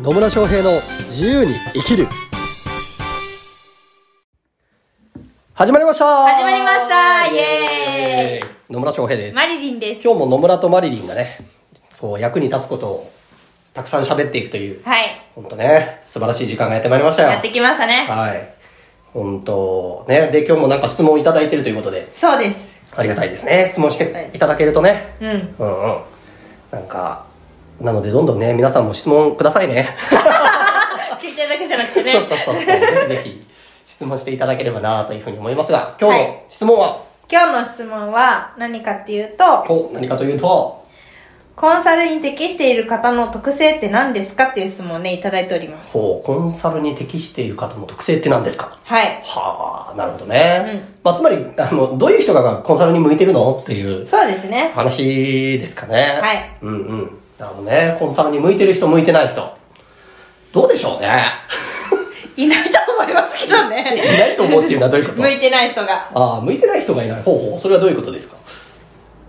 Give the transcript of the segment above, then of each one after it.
野村翔平の自由に生きる。始まりました。始まりました。イエーイ。野村翔平です。マリリンです。今日も野村とマリリンがねこう役に立つことをたくさん喋っていくというはい。本当ね素晴らしい時間がやってまいりましたよ。やってきましたね。はい。本当ね。で今日もなんか質問いただいてるということで。そうです。ありがたいですね。質問していただけるとね。うん。うんうん。なんかなのでどんどんね皆さんも質問くださいね 聞いてるだけじゃなくてね。そうそうそうそう。ぜひぜひ質問していただければなというふうに思いますが、今日のはい質問は、今日の質問は何かっていうと、と何かというと、コンサルに適している方の特性って何ですかっていう質問をね、いただいております。ほう、コンサルに適している方の特性って何ですか？はい。はあ、なるほどね。うんまあ、つまり、あの、どういう人がコンサルに向いてるの？っていうそうですね。話ですかね。はい。うんうん。なるほどね。コンサルに向いてる人、向いてない人。どうでしょうね。いないと思いますけどいね。ないと思うっていうのはどういうこと？向いてない人が。ああ、向いてない人がいない。ほうほう。それはどういうことですか？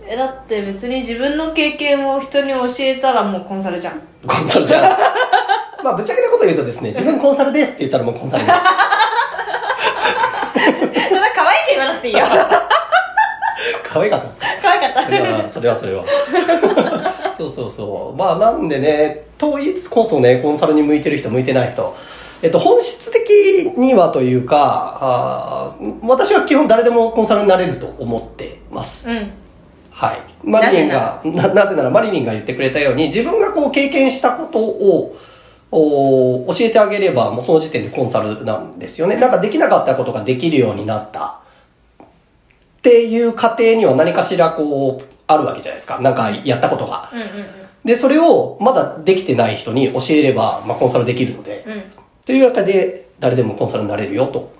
え、だって別に自分の経験を人に教えたらもうコンサルじゃん。コンサルじゃん。まあ、ぶっちゃけたこと言うとですね、自分コンサルですって言ったらもうコンサルです。そんな可愛く言わなくていいよ。可愛かったですか？可愛かった。それは、それはそれは。そうそうそう。まあ、なんでね、と言いつつこそね、コンサルに向いてる人、向いてない人。えっと、本質的にはというか、あー私は基本誰でもコンサルになれると思ってます。うん。はい。マリリンが、ななぜならマリリンが言ってくれたように、自分がこう経験したことを、お教えてあげれば、もうその時点でコンサルなんですよね。なんかできなかったことができるようになった。っていう過程には何かしらこう、あるわけじゃないですか。なんかやったことが。うんうんで、それをまだできてない人に教えれば、まあコンサルできるので。うん。うん。というわけで、誰でもコンサルになれるよ、と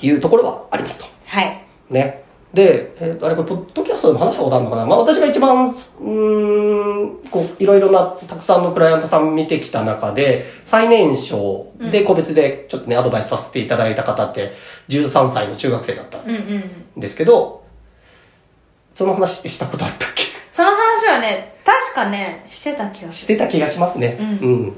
いうところはありますと。はい。ね。で、えー、あれこれ、ポッドキャストでも話したことあるのかなまあ私が一番、うーん、こう、いろいろな、たくさんのクライアントさん見てきた中で、最年少で個別でちょっとね、アドバイスさせていただいた方って、13歳の中学生だったんうんうんうん。その話ってしたことあったっけ？その話はね、確かね、してた気がする。してた気がしますね。ううん。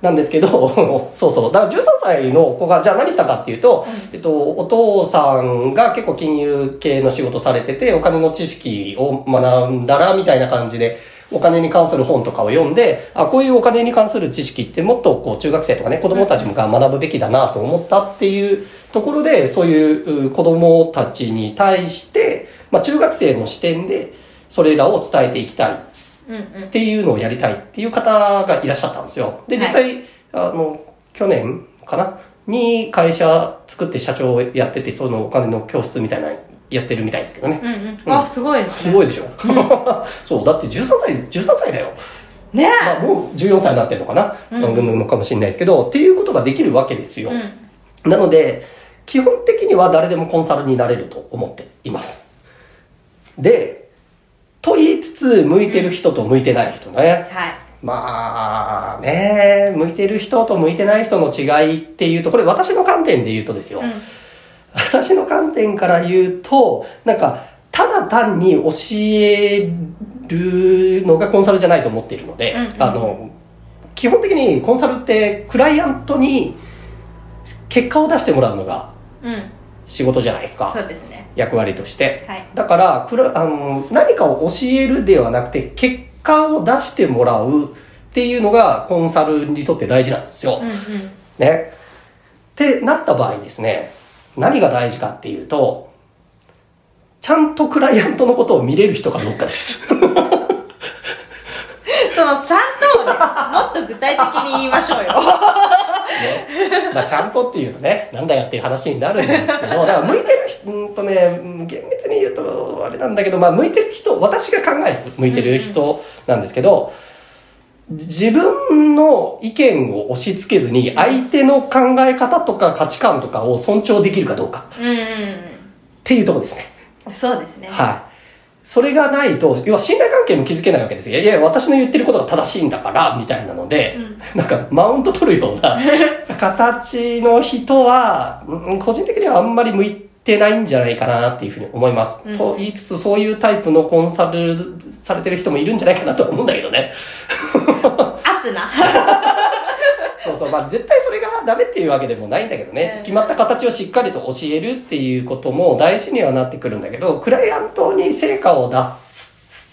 なんですけど、そうそう。だから13歳の子が、じゃあ何したかっていうと、えっと、お父さんが結構金融系の仕事されてて、お金の知識を学んだら、みたいな感じで、お金に関する本とかを読んで、あ、こういうお金に関する知識ってもっとこう中学生とかね、子供たちが学ぶべきだなと思ったっていうところで、そういうう子供たちに対して、まあ中学生の視点で、それらを伝えていきたいうんうん。っていうのをやりたいっていう方がいらっしゃったんですよ。で、実際、あの、去年かな？に会社作って社長をやってて、そのお金の教室みたいなのやってるみたいですけどね。うんうん。あ、すごいね。すごいでしょ、そう、だって13歳、13歳だよ。ねまあ、もう14歳になってるのかな、うんうん、のかもしれないですけど、っていうことができるわけですよ。うん。なので、基本的には誰でもコンサルになれると思っています。で、と言いつつ、向いてる人と向いてない人ね。はい。まあね、向いてる人と向いてない人の違いっていうと、これ私の観点で言うとですよ。うん。私の観点から言うと、なんか、ただ単に教えるのがコンサルじゃないと思っているので、うんうんあの、基本的にコンサルってクライアントに結果を出してもらうのがうん。仕事じゃないですか。そうですね。役割として。はい。だからくらあの、何かを教えるではなくて、結果を出してもらうっていうのがコンサルにとって大事なんですよ。うんうん。ね。ってなった場合ですね、何が大事かっていうと、ちゃんとクライアントのことを見れる人かどうかです。その、ちゃんとをね、もっと具体的に言いましょうよ。ね、まあちゃんとっていうとね、なんだよっていう話になるんですけど、だから向いてる人、とね、厳密に言うとあれなんだけど、まあ向いてる人、私が考える向いてる人なんですけど、自分の意見を押し付けずに相手の考え方とか価値観とかを尊重できるかどうかっていうとこですね。そうですね。はい。それがないと、要は信頼関係も築けないわけですよ。いやいや、私の言ってることが正しいんだから、みたいなので、なんかマウント取るような 形の人は、うん個人的にはあんまり向いてないんじゃないかなっていうふうに思います。うんと言いつつ、そういうタイプのコンサルされてる人もいるんじゃないかなと思うんだけどね。圧な。まあ絶対それがダメっていうわけでもないんだけどね、うん。決まった形をしっかりと教えるっていうことも大事にはなってくるんだけど、クライアントに成果を出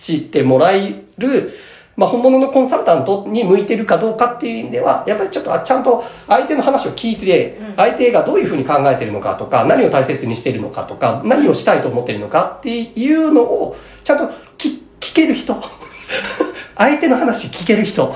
してもらえる、まあ本物のコンサルタントに向いてるかどうかっていう意味では、やっぱりちょっとあちゃんと相手の話を聞いて、うん。相手がどういうふうに考えてるのかとか、何を大切にしてるのかとか、何をしたいと思ってるのかっていうのを、ちゃんと聞聞ける人。相手の話聞ける人。はい。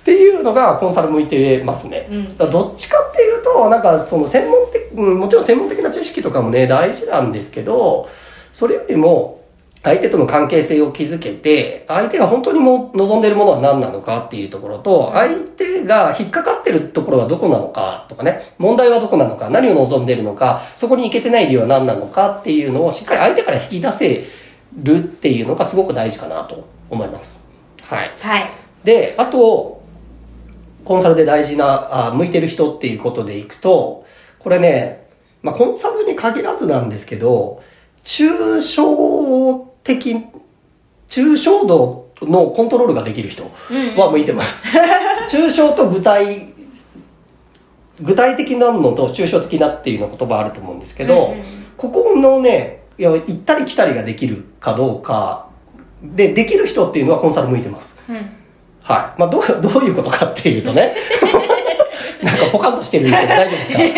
っていうのがコンサル向いてますね。うんどっちかっていうと、なんかその専門的、うんもちろん専門的な知識とかもね、大事なんですけど、それよりも、相手との関係性を築けて、相手が本当にもう望んでいるものは何なのかっていうところと、相手が引っかかってるところはどこなのかとかね、問題はどこなのか、何を望んでいるのか、そこに行けてない理由は何なのかっていうのをしっかり相手から引き出せるっていうのがすごく大事かなと思います。はい。はい。で、あと、コンサルで大事な、あ向いてる人っていうことでいくと、これね、まあ、コンサルに限らずなんですけど、抽象的、抽象度のコントロールができる人は向いてます。抽象と具体、具体的なのと抽象的なっていうの言葉あると思うんですけど、うんうんここのね、いや、行ったり来たりができるかどうか、で、できる人っていうのはコンサル向いてます。うん。はい。まあ、どう、どういうことかっていうとね。なんかポカンとしてるけど大丈夫ですか？い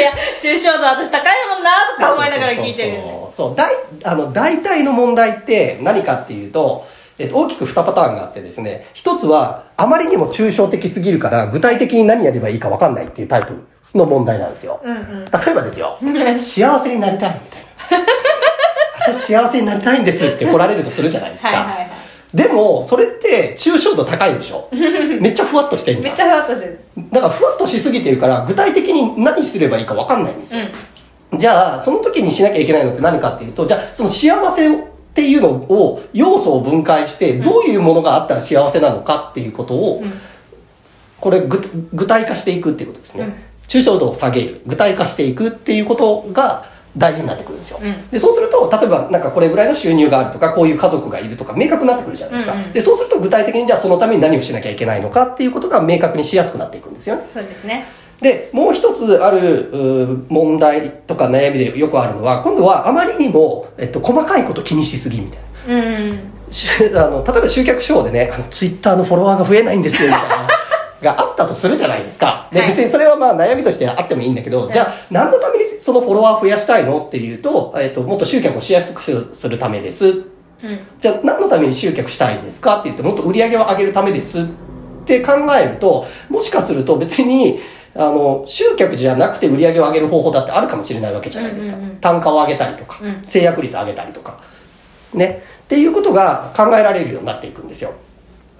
や、抽象度私高いもんなとか思いながら聞いてる。そうそうそうそう大あの大体の問題って何かっていうと、えっと、大きく2パターンがあってですね一つはあまりにも抽象的すぎるから具体的に何やればいいか分かんないっていうタイプの問題なんですよ、うんうん。例えばですよ 幸せになりたいみたいな私幸せになりたいんですって来られるとするじゃないですか、はいはいはい。でもそれって抽象度高いでしょ？めっちゃふわっとしてるめっちゃふわっとしてる。だからふわっとしすぎてるから具体的に何すればいいか分かんないんですよ、じゃあその時にしなきゃいけないのって何かっていうとじゃあその幸せっていうのを要素を分解してどういうものがあったら幸せなのかっていうことを、ん。これ具具体化していくっていうことですね、うん。抽象度を下げる。具体化していくっていうことが大事になってくるんですよ、うんでそうすると例えばなんかこれぐらいの収入があるとかこういう家族がいるとか明確になってくるじゃないですか、うんうんでそうすると具体的にじゃあそのために何をしなきゃいけないのかっていうことが明確にしやすくなっていくんですよねそうですね。で、もう一つある問題とか悩みでよくあるのは、今度はあまりにも、えっと、細かいこと気にしすぎみたいな。うん。しあの例えば集客手法でね、あのツイッターのフォロワーが増えないんですよみたいな。があったとするじゃないですか。で、はい。別にそれはまあ悩みとしてあってもいいんだけど、じゃあ何のためにそのフォロワーを増やしたいのっていうと、えっと、もっと集客をしやすくするするためです。うん。じゃあ何のために集客したいんですかって言ってもっと売り上げを上げるためですって考えるともしかすると別にあの集客じゃなくて売り上げを上げる方法だってあるかもしれないわけじゃないですか、うんうんうん。単価を上げたりとか、うん。制約率上げたりとか。ね。っていうことが考えられるようになっていくんですよ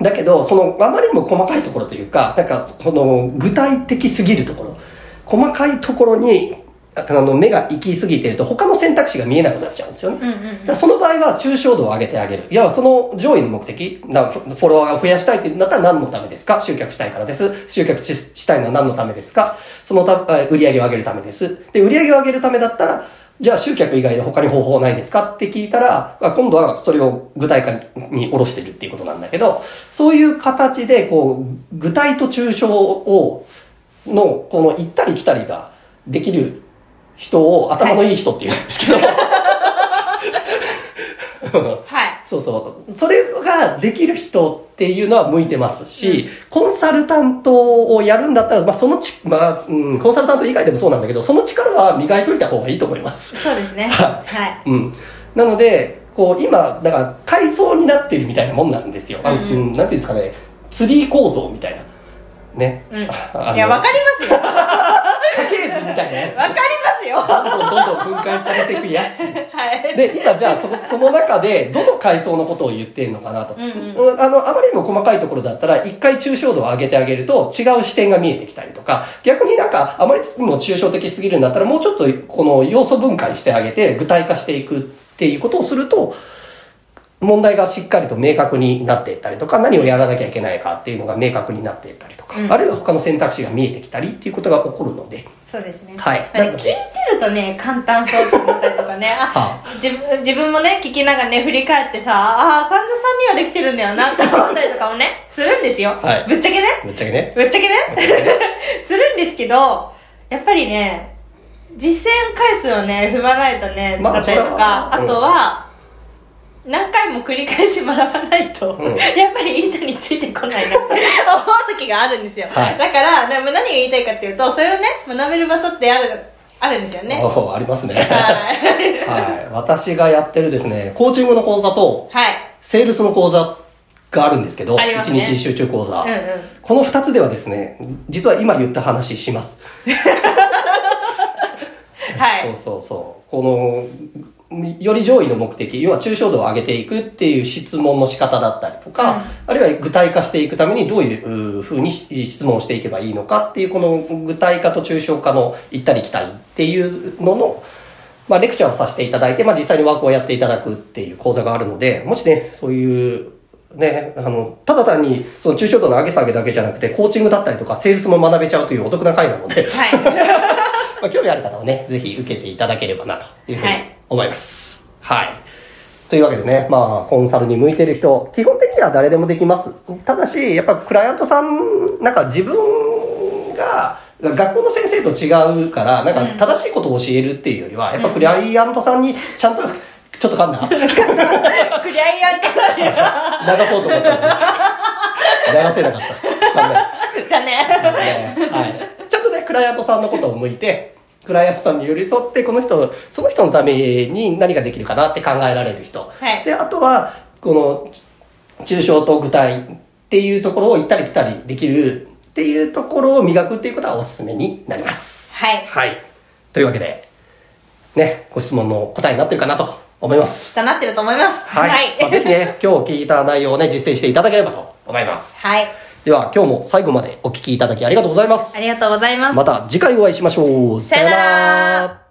だけどそのあまりにも細かいところというかなんかその具体的すぎるところ細かいところにあの目が行き過ぎてると他の選択肢が見えなくなっちゃうんですよね、だその場合は抽象度を上げてあげる。いや、その上位の目的、なフォロワーが増やしたいっていうんだったら何のためですか？集客したいからです。集客ししたいのは何のためですか？そのたあ売り上げを上げるためです。で、売り上げを上げるためだったら、じゃあ集客以外で他に方法ないですか？って聞いたら、あ今度はそれを具体化に下ろしてるっていうことなんだけど、そういう形で、こう、具体と抽象を、の、この行ったり来たりができる人を頭のいい人って言うんですけど、はい。そうそう。それができる人っていうのは向いてますし、コンサルタントをやるんだったら、まあそのち、まあ、うん、コンサルタント以外でもそうなんだけど、その力は磨いといた方がいいと思います。そうですね。ははい。うん。なので、こう、今、だから、階層になってるみたいなもんなんですよ。うんうんうん、なんていうんですかね、ツリー構造みたいな。ね。うん。いや、わかりますよ。わ か家系図みたいなやつ。りますどんどんどん分解されていくやつ。い。で、今じゃあその、その中で、どの階層のことを言ってんのかなと。うんうんあの、あまりにも細かいところだったら、一回抽象度を上げてあげると、違う視点が見えてきたりとか、逆になんか、あまりにも抽象的すぎるんだったら、もうちょっと、この要素分解してあげて、具体化していくっていうことをすると、問題がしっかりと明確になっていったりとか、何をやらなきゃいけないかっていうのが明確になっていったりとか、うんあるいは他の選択肢が見えてきたりっていうことが起こるので、そうですね。はいなんか聞いてるとね、簡単そうって思ったりとかね、あは自分自分もね、聞きながらね、振り返ってさ、ああ、患者さんにはできてるんだよなって思ったりとかもね、するんですよ。はいぶっちゃけね。ぶっちゃけね。ぶっちゃけね。するんですけど、やっぱりね、実践回数をね、踏まないとね、まあだったりとか、あとは、何回も繰り返し学ばないと、うんやっぱり板についてこないなって思う時があるんですよ。はいだから、でも何が言いたいかっていうと、それをね、学べる場所ってある、あるんですよね。ありますね。はい。はい。私がやってるですね、コーチングの講座と、はい。セールスの講座があるんですけど、ね日集中講座。うんうんこの二つではですね、実は今言った話します。はい。そうそうそう。この、より上位の目的、要は抽象度を上げていくっていう質問の仕方だったりとか、あるいは具体化していくためにどういうふうにし質問をしていけばいいのかっていう、この具体化と抽象化の行ったり来たりっていうのの、まあ、レクチャーをさせていただいて、まあ、実際にワークをやっていただくっていう講座があるので、もしね、そういう、ね、あの、ただ単に、その抽象度の上げ下げだけじゃなくて、コーチングだったりとか、セールスも学べちゃうというお得な回なので、はい。まあ、興味ある方はね、ぜひ受けていただければなというふうにはい思います。はい。というわけでね、まあ、コンサルに向いてる人、基本的には誰でもできます。ただし、やっぱクライアントさん、なんか自分が、学校の先生と違うから、なんか正しいことを教えるっていうよりは、やっぱクライアントさんにちゃんと、ちょっと噛んだ クライアントだよ。流そうと思ったのに。流せなかった。残念。じゃあね。ねはい。クライアントさんのことを向いて、クライアントさんに寄り添って、この人、その人のために何ができるかなって考えられる人。はいで、あとは、この、抽象と具体っていうところを行ったり来たりできるっていうところを磨くっていうことはおすすめになります。はいはい。というわけで、ね、ご質問の答えになってるかなと思います。となってると思います。はい。まあぜひね、今日聞いた内容をね、実践していただければと思います。はい。では、今日も最後までお聞きいただきありがとうございますあ。りがとうございます。また次回お会いしましょう。さよなら